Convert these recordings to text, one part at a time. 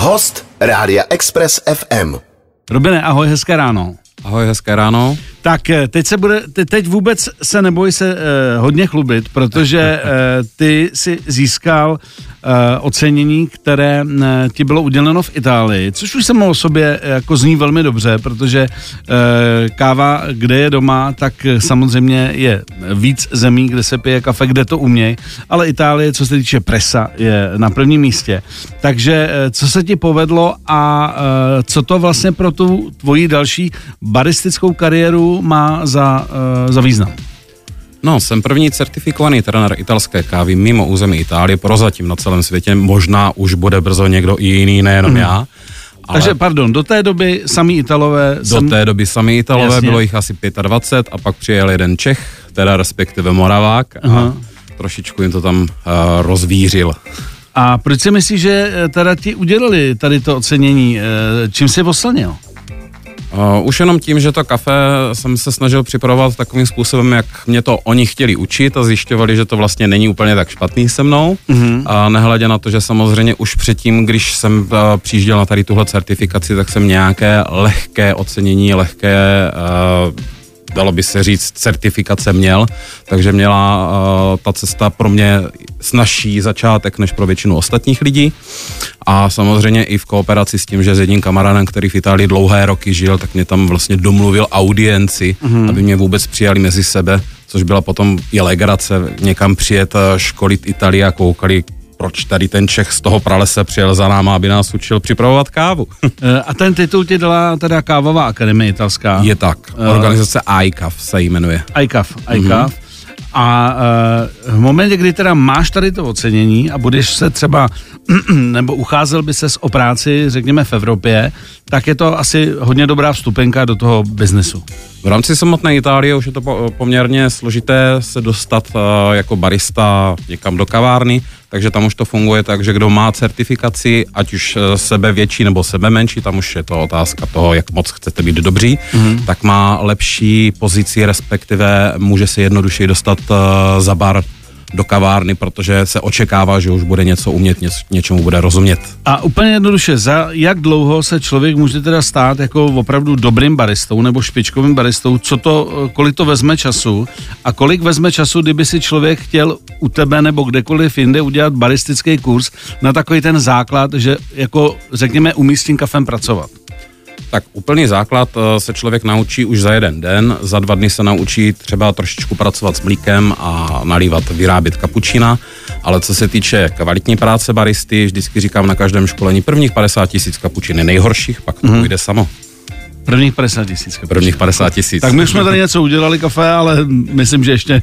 Host Rádia Express FM. Robine, ahoj, hezké ráno. Ahoj, hezké ráno. Tak eh, teď se bude, te- teď vůbec se neboj se uh, hodně chlubit, protože uh, ty si získal uh, ocenění, které uh, ti bylo uděleno v Itálii, což už samo o sobě jako zní velmi dobře, protože uh, káva, kde je doma, tak eh, samozřejmě je víc zemí, kde se pije kafe, kde to umějí, ale Itálie, co se týče presa, je na prvním místě. Takže uh, co se ti povedlo a uh, co to vlastně pro tu tvoji další baristickou kariéru má za, uh, za význam? No, jsem první certifikovaný trenér italské kávy mimo území Itálie, prozatím na celém světě. Možná už bude brzo někdo i jiný, nejenom já. Ale Takže, pardon, do té doby samý Italové... do té doby sami Italové, Jasně. bylo jich asi 25 a pak přijel jeden Čech, teda respektive Moravák Aha. a trošičku jim to tam uh, rozvířil. A proč si myslíš, že eh, teda ti udělali tady to ocenění? Eh, Čím jsi oslnil? Uh, už jenom tím, že to kafe jsem se snažil připravovat takovým způsobem, jak mě to oni chtěli učit a zjišťovali, že to vlastně není úplně tak špatný se mnou. Mm-hmm. A nehledě na to, že samozřejmě už předtím, když jsem uh, přijížděl na tady tuhle certifikaci, tak jsem nějaké lehké ocenění, lehké uh, dalo by se říct, certifikace měl, takže měla uh, ta cesta pro mě snažší začátek než pro většinu ostatních lidí. A samozřejmě i v kooperaci s tím, že s jedním kamarádem, který v Itálii dlouhé roky žil, tak mě tam vlastně domluvil audienci, mm-hmm. aby mě vůbec přijali mezi sebe, což byla potom i legrace někam přijet, eh, školit Itálii a koukali, proč tady ten Čech z toho pralese přijel za náma, aby nás učil připravovat kávu. Eh, A ten titul ti dala teda Kávová akademie italská. Je tak. Organizace ICAF se jmenuje. ICAF, ICAF. Mm-hmm. A uh, v momentě, kdy teda máš tady to ocenění a budeš se třeba, nebo ucházel by ses o práci, řekněme v Evropě, tak je to asi hodně dobrá vstupenka do toho biznesu. V rámci samotné Itálie už je to po- poměrně složité se dostat uh, jako barista někam do kavárny, takže tam už to funguje tak, že kdo má certifikaci, ať už eh, sebe větší nebo sebe menší, tam už je to otázka toho, jak moc chcete být dobří, mm-hmm. tak má lepší pozici, respektive může se jednodušeji dostat uh, za bar do kavárny, protože se očekává, že už bude něco umět, něc, něčemu bude rozumět. A úplně jednoduše, za jak dlouho se člověk může teda stát jako opravdu dobrým baristou nebo špičkovým baristou, co to, kolik to vezme času a kolik vezme času, kdyby si člověk chtěl u tebe nebo kdekoliv jinde udělat baristický kurz na takový ten základ, že jako řekněme umí s tím kafem pracovat. Tak úplný základ eh, se člověk naučí už za jeden den, za dva dny se naučí třeba trošičku pracovat s mlíkem a nalívat, vyrábět kapučína, ale co se týče kvalitní práce baristy, vždycky říkám na každém školení prvních 50 tisíc kapučin je nejhorších, pak to mm-hmm. půjde samo. Prvních 50 tisíc. Prvních 50 tisíc. Tak my jsme tady něco udělali kafe, ale myslím, že ještě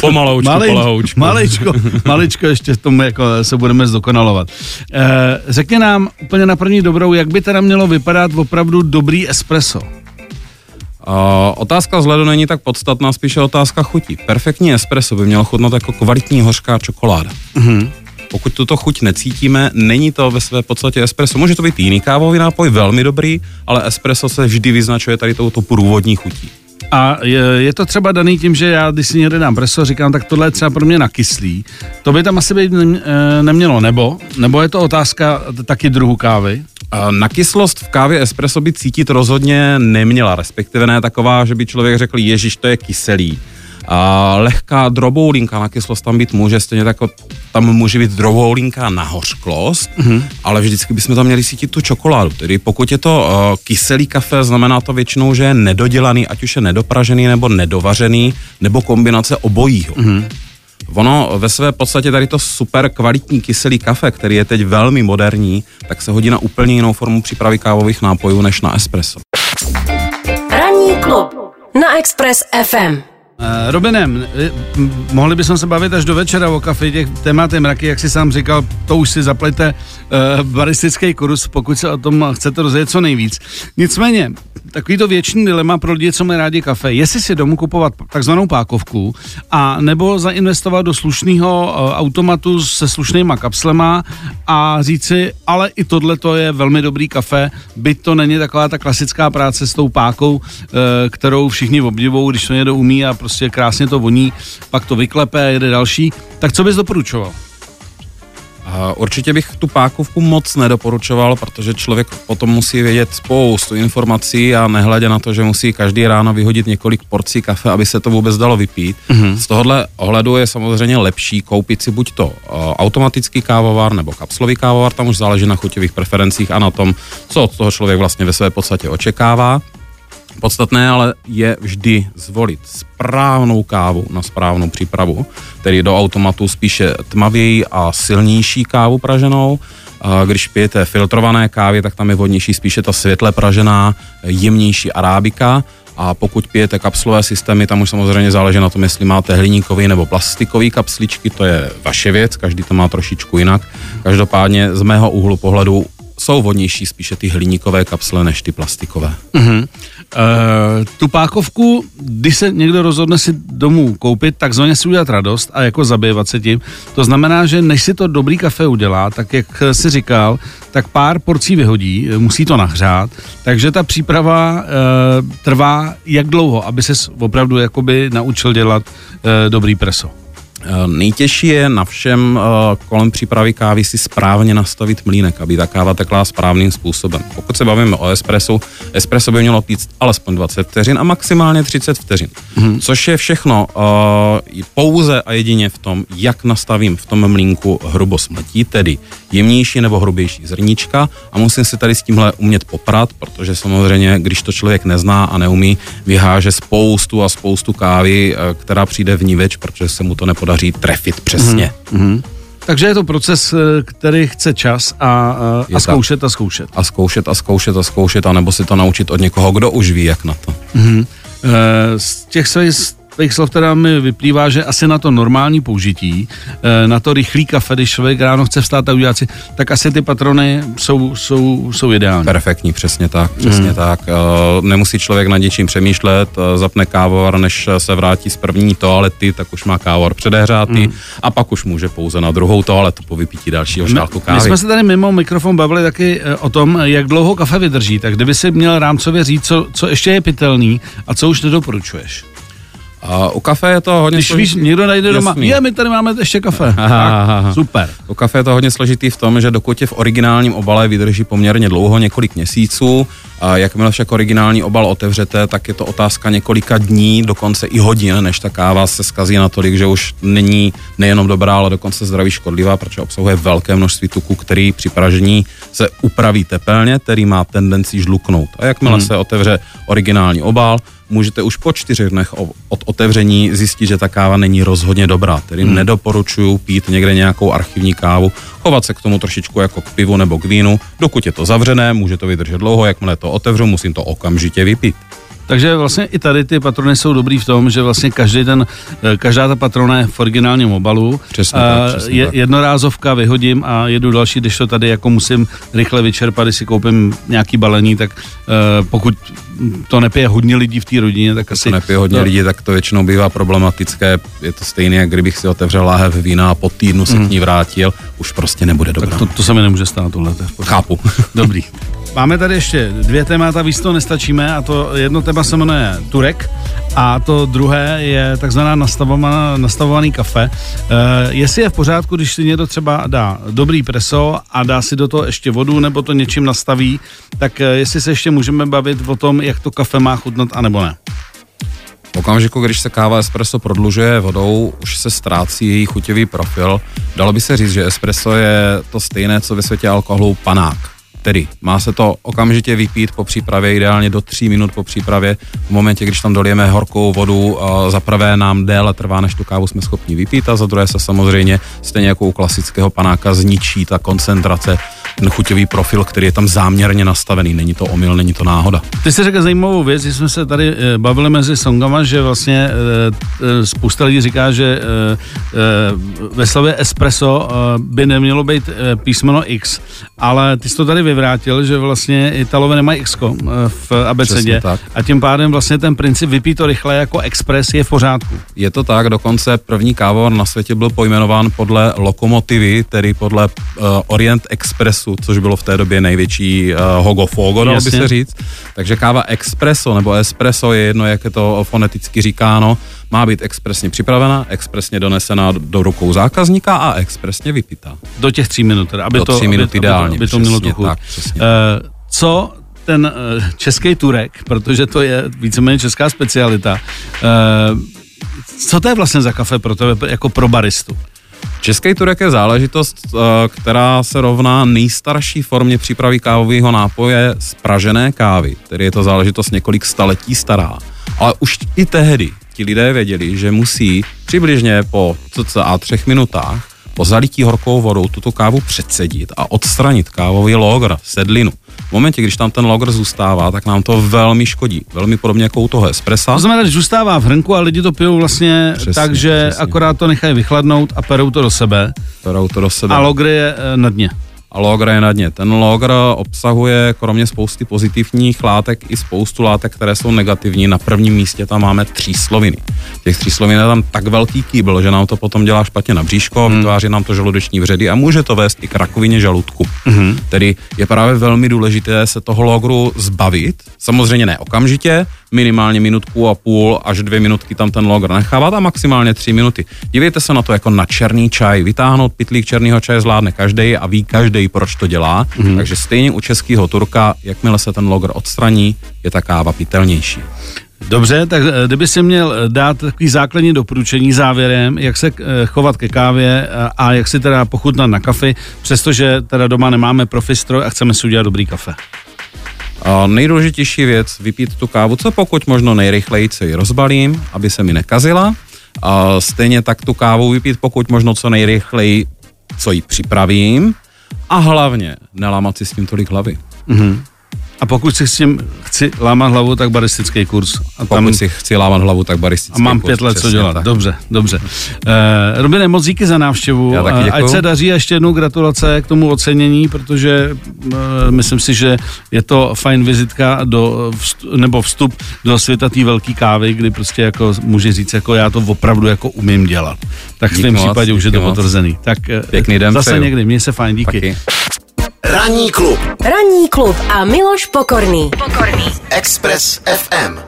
Pomaloučku, polehoučku. maličko, maličko ještě v tom jako se budeme zdokonalovat. Eh, řekni nám úplně na první dobrou, jak by teda mělo vypadat opravdu dobrý espresso. Uh, otázka vzhledu není tak podstatná, spíše otázka chutí. Perfektní espresso by mělo chutnat jako kvalitní hořká čokoláda. Mhm. Pokud tuto chuť necítíme, není to ve své podstatě espresso. Může to být jiný kávový nápoj, velmi dobrý, ale espresso se vždy vyznačuje tady touto průvodní chutí. A je, je to třeba daný tím, že já, když si někde dám preso, říkám, tak tohle je třeba pro mě nakyslý. To by tam asi být eh, nemělo, nebo? Nebo je to otázka taky druhu kávy? Uh, Na kyslost v kávě espresso by cítit rozhodně neměla, respektive ne taková, že by člověk řekl, ježiš, to je kyselý. A lehká droboulinka na kyslost tam být může, stejně tak jako tam může být droboulinka na hořklost, mm-hmm. ale vždycky bychom tam měli cítit tu čokoládu. Tedy pokud je to uh, kyselý kafe, znamená to většinou, že je nedodělaný, ať už je nedopražený nebo nedovařený, nebo kombinace obojího. Mm-hmm. Ono ve své podstatě tady to super kvalitní kyselý kafe, který je teď velmi moderní, tak se hodí na úplně jinou formu přípravy kávových nápojů než na espresso. Ranní klub na Express FM. Uh, Robinem, eh, mohli bychom se bavit až do večera o kafe, těch témat mraky, jak si sám říkal, to už si zaplete uh, baristický kurz, pokud se o tom chcete rozjet co nejvíc. Nicméně, takový to věčný dilema pro lidi, co mají rádi kafe, jestli si domů kupovat takzvanou pákovku a nebo zainvestovat do slušného uh, automatu se slušnýma kapslema a říct si, ale i tohle to je velmi dobrý kafe, byť to není taková ta klasická práce s tou pákou, uh, kterou všichni obdivují, když to někdo umí a prostě krásně to voní, pak to vyklepe, jede další. Tak co bys doporučoval? Určitě bych tu pákovku moc nedoporučoval, protože člověk potom musí vědět spoustu informací a nehledě na to, že musí každý ráno vyhodit několik porcí kafe, aby se to vůbec dalo vypít. Mm-hmm. Z tohohle ohledu je samozřejmě lepší koupit si buď to automatický kávovar nebo kapslový kávovar, tam už záleží na chuťových preferencích a na tom, co od toho člověk vlastně ve své podstatě očekává. Podstatné ale je vždy zvolit správnou kávu na správnou přípravu, tedy do automatu spíše tmavěji a silnější kávu praženou. Když pijete filtrované kávy, tak tam je vhodnější spíše ta světle pražená, jemnější arábika. A pokud pijete kapslové systémy, tam už samozřejmě záleží na tom, jestli máte hliníkový nebo plastikový kapsličky, to je vaše věc, každý to má trošičku jinak. Každopádně z mého úhlu pohledu jsou vodnější spíše ty hliníkové kapsle než ty plastikové. Uh-huh. Uh, tu pákovku, když se někdo rozhodne si domů koupit, takzvaně si udělat radost a jako zabývat se tím. To znamená, že než si to dobrý kafe udělá, tak jak si říkal, tak pár porcí vyhodí, musí to nahřát, takže ta příprava uh, trvá jak dlouho, aby se opravdu jakoby naučil dělat uh, dobrý preso. Eh, nejtěžší je na všem eh, kolem přípravy kávy si správně nastavit mlínek, aby ta káva tekla správným způsobem. Pokud se bavíme o espresso, espresso by mělo pít alespoň 20 vteřin a maximálně 30 vteřin. Hmm. Což je všechno uh, pouze a jedině v tom, jak nastavím v tom mlínku hrubost mletí, tedy jemnější nebo hrubější zrníčka a musím si tady s tímhle umět poprat, protože samozřejmě, když to člověk nezná a neumí, vyháže spoustu a spoustu kávy, která přijde v ní več, protože se mu to nepodá podaří trefit přesně. Mm-hmm. Takže je to proces, eh, který chce čas a, a, a zkoušet a zkoušet. A zkoušet a zkoušet a zkoušet, anebo si to naučit od někoho, kdo už ví, jak na to. Mm-hmm. Z těch svých tvých slov teda mi vyplývá, že asi na to normální použití, eh, na to rychlý kafe, když člověk ráno chce vstát a udělat si, tak asi ty patrony jsou, jsou, jsou ideální. Perfektní, přesně tak, přesně hmm. tak. Eh, nemusí člověk nad něčím přemýšlet, eh, zapne kávovar, než se vrátí z první toalety, tak už má kávovar předehřátý hmm. a pak už může pouze na druhou toaletu po vypítí dalšího šálku kávy. My jsme se tady mimo mikrofon bavili taky o tom, jak dlouho kafe vydrží, tak kdyby si měl rámcově říct, co, co ještě je pitelný a co už nedoporučuješ. A u kafe je to hodně Když složitý. víš, někdo najde doma, je, my tady máme ještě kafe. Aha, aha. Super. U kafe je to hodně složitý v tom, že dokud je v originálním obale vydrží poměrně dlouho, několik měsíců, a jakmile však originální obal otevřete, tak je to otázka několika dní, dokonce i hodin, než ta káva se skazí natolik, že už není nejenom dobrá, ale dokonce zdraví škodlivá, protože obsahuje velké množství tuku, který při pražení se upraví tepelně, který má tendenci žluknout. A jakmile hmm. se otevře originální obal, můžete už po čtyřech dnech od otevření zjistit, že ta káva není rozhodně dobrá. Tedy hmm. nedoporučuju pít někde nějakou archivní kávu, chovat se k tomu trošičku jako k pivu nebo k vínu. Dokud je to zavřené, může to vydržet dlouho, jakmile to otevřu, musím to okamžitě vypít. Takže vlastně i tady ty patrony jsou dobrý v tom, že vlastně každý ten, eh, každá ta patrona je v originálním obalu. Přesně tak, přesně je, tak. Jednorázovka, vyhodím a jedu další, když to tady jako musím rychle vyčerpat, když si koupím nějaký balení, tak uh, pokud to nepije hodně lidí v té rodině, tak asi... To nepije hodně no. lidí, tak to většinou bývá problematické. Je to stejné, jak kdybych si otevřel láhev vína a po týdnu se mm. k ní vrátil, už prostě nebude dobrá. Tak to, to se mi nemůže stát tohle. Chápu. Dobrý. Máme tady ještě dvě témata, víc to nestačíme a to jedno téma se jmenuje Turek a to druhé je takzvaná nastavovaný kafe. Uh, jestli je v pořádku, když si někdo třeba dá dobrý preso a dá si do toho ještě vodu nebo to něčím nastaví, tak uh, jestli se ještě můžeme bavit o tom, jak to kafe má chutnat a nebo ne. V okamžiku, když se káva espresso prodlužuje vodou, už se ztrácí její chuťový profil. Dalo by se říct, že espresso je to stejné, co ve světě alkoholu panák Tedy má se to okamžitě vypít po přípravě, ideálně do 3 minut po přípravě. V momentě, když tam dolijeme horkou vodu, za prvé nám déle trvá, než tu kávu jsme schopni vypít a za druhé se samozřejmě stejně jako u klasického panáka zničí ta koncentrace ten chuťový profil, který je tam záměrně nastavený. Není to omyl, není to náhoda. Ty jsi řekl zajímavou věc, že jsme se tady e, bavili mezi songama, že vlastně e, spousta lidí říká, že ve slově espresso by nemělo být písmeno X, ale ty jsi to tady vyvrátil, že vlastně Italové nemají X v abecedě a tím pádem vlastně ten princip vypít to rychle jako express je v pořádku. Je to tak, dokonce první kávovar na světě byl pojmenován podle lokomotivy, tedy podle uh, Orient Expressu, což bylo v té době největší uh, hogo fogo, dalo by se říct. Takže káva espresso nebo espresso je jedno, jak je to foneticky říkáno, má být expresně připravena, expresně donesena do rukou zákazníka a expresně vypitá. Do těch tří minut, teda, aby Do to, tří minut aby, ideálně, aby to, aby to mělo tu chuť. tak, přesně. Eh, co ten eh, český turek, protože to je víceméně česká specialita, eh, co to je vlastně za kafe pro tebe jako pro baristu? Český turek je záležitost, která se rovná nejstarší formě přípravy kávového nápoje z pražené kávy, tedy je to záležitost několik staletí stará. Ale už i tehdy ti lidé věděli, že musí přibližně po cca třech minutách po zalití horkou vodou tuto kávu předsedit a odstranit kávový logr, sedlinu. V momentě, když tam ten logr zůstává, tak nám to velmi škodí. Velmi podobně jako u toho espressa. To znamená, že zůstává v hrnku a lidi to pijou vlastně Přesně, tak, že přesně. akorát to nechají vychladnout a perou to do sebe Berou to do sebe. a logr je eh, na dně. A logr je na dně. Ten logr obsahuje kromě spousty pozitivních látek i spoustu látek, které jsou negativní. Na prvním místě tam máme třísloviny. Těch tříslovin je tam tak velký kýbl, že nám to potom dělá špatně na bříško, hmm. vytváří nám to žaludeční vředy a může to vést i k rakovině žaludku. Hmm. Tedy je právě velmi důležité se toho logru zbavit. Samozřejmě ne okamžitě, minimálně minutku a půl až dvě minutky tam ten logr nechávat a maximálně tři minuty. Dívejte se na to jako na černý čaj. Vytáhnout pitlík černého čaje zvládne každý a ví každý, proč to dělá. Mm-hmm. Takže stejně u českého turka, jakmile se ten logr odstraní, je ta káva pitelnější. Dobře, tak eh, kdyby si měl eh, dát takový základní doporučení závěrem, jak se eh, chovat ke kávě a, jak si teda pochutnat na kafe, přestože teda doma nemáme profistroj a chceme si udělat dobrý kafe. Nejdůležitější věc, vypít tu kávu, co pokud možno nejrychleji, co ji rozbalím, aby se mi nekazila. A stejně tak tu kávu vypít pokud možno co nejrychleji, co ji připravím. A hlavně nelámat si s tím tolik hlavy. A pokud si s tím chci lámat hlavu, tak baristický kurz. A Pokud si chci lámat hlavu, tak baristický a mám kurz, pět let co dělat. tak. Dobře, dobře. Uh, Robine, moc díky za návštěvu. Já taky děkuju. Ať se daří a ještě jednou gratulace k tomu ocenění, protože uh, myslím si, že je to fajn vizitka do vstup, nebo vstup do světa té velké kávy, kdy prostě jako může říct, jako já to opravdu jako umím dělat. Tak v tom případě už je to potvrzený. Tak eh, Pěkný den zase přeju. někdy, měj se fajn, díky. Taky. Ranní klub Ranní klub a Miloš Pokorný. Pokorný. Express FM.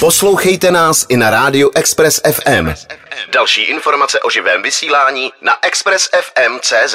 Poslouchejte nás i na rádiu Express FM. Další informace o živém vysílání na expressfm.cz.